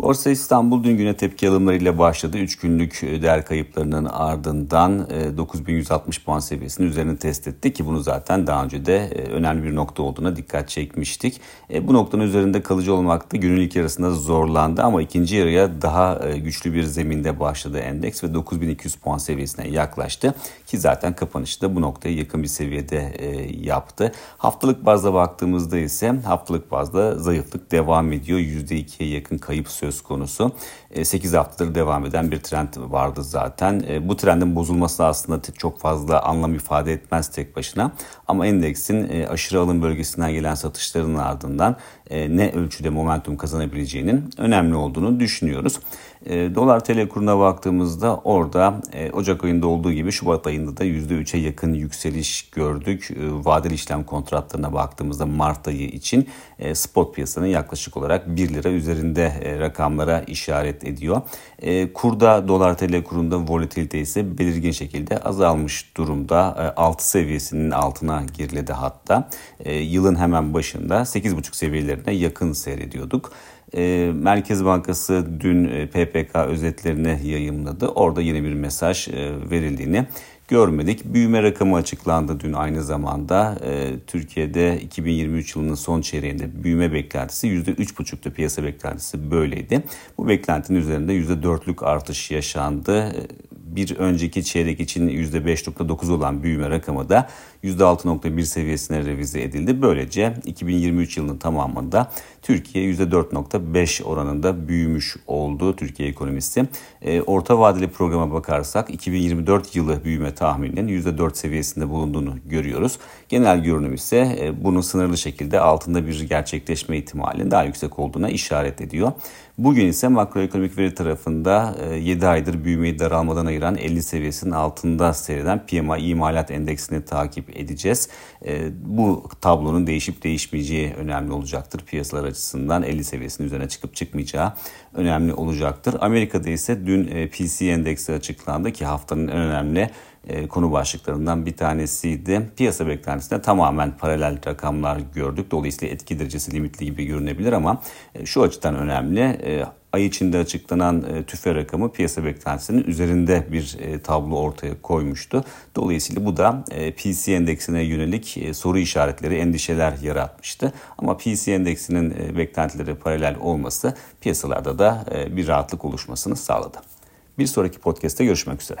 Borsa İstanbul dün güne tepki alımlarıyla başladı. 3 günlük e, değer kayıplarının ardından 9160 e, puan seviyesinin üzerine test etti ki bunu zaten daha önce de e, önemli bir nokta olduğuna dikkat çekmiştik. Bu noktanın üzerinde kalıcı olmakta günün ilk yarısında zorlandı ama ikinci yarıya daha güçlü bir zeminde başladı endeks ve 9200 puan seviyesine yaklaştı ki zaten kapanışı da bu noktaya yakın bir seviyede yaptı. Haftalık bazda baktığımızda ise haftalık bazda zayıflık devam ediyor. %2'ye yakın kayıp söz söz konusu. 8 e, haftadır devam eden bir trend vardı zaten. E, bu trendin bozulması aslında çok fazla anlam ifade etmez tek başına. Ama endeksin e, aşırı alım bölgesinden gelen satışların ardından ne ölçüde momentum kazanabileceğinin önemli olduğunu düşünüyoruz. Dolar TL kuruna baktığımızda orada Ocak ayında olduğu gibi Şubat ayında da %3'e yakın yükseliş gördük. Vadeli işlem kontratlarına baktığımızda Mart ayı için spot piyasanın yaklaşık olarak 1 lira üzerinde rakamlara işaret ediyor. E, kurda dolar TL kurunda volatilite ise belirgin şekilde azalmış durumda. E, 6 seviyesinin altına geriledi hatta. E, yılın hemen başında 8,5 seviyelerine yakın seyrediyorduk. E, Merkez Bankası dün e, PPK özetlerini yayımladı. Orada yeni bir mesaj e, verildiğini görmedik. Büyüme rakamı açıklandı dün aynı zamanda. E, Türkiye'de 2023 yılının son çeyreğinde büyüme beklentisi %3,5'tu piyasa beklentisi böyleydi. Bu beklentinin üzerinde %4'lük artış yaşandı bir önceki çeyrek için %5.9 olan büyüme rakamı da %6.1 seviyesine revize edildi. Böylece 2023 yılının tamamında Türkiye %4.5 oranında büyümüş oldu Türkiye ekonomisi. E, orta vadeli programa bakarsak 2024 yılı büyüme tahmininin %4 seviyesinde bulunduğunu görüyoruz. Genel görünüm ise e, bunun sınırlı şekilde altında bir gerçekleşme ihtimalinin daha yüksek olduğuna işaret ediyor. Bugün ise makroekonomik veri tarafında 7 e, aydır büyümeyi daralmadan ayıran 50 seviyesinin altında seyreden PMI imalat endeksini takip edeceğiz. E, bu tablonun değişip değişmeyeceği önemli olacaktır. Piyasalar açısından 50 seviyesinin üzerine çıkıp çıkmayacağı önemli olacaktır. Amerika'da ise dün e, PC endeksi açıklandı ki haftanın en önemli e, konu başlıklarından bir tanesiydi. Piyasa beklentisine tamamen paralel rakamlar gördük. Dolayısıyla etki derecesi limitli gibi görünebilir ama e, şu açıdan önemli. E, ay içinde açıklanan tüfe rakamı piyasa beklentisinin üzerinde bir tablo ortaya koymuştu. Dolayısıyla bu da PC endeksine yönelik soru işaretleri, endişeler yaratmıştı. Ama PC endeksinin beklentileri paralel olması piyasalarda da bir rahatlık oluşmasını sağladı. Bir sonraki podcast'te görüşmek üzere.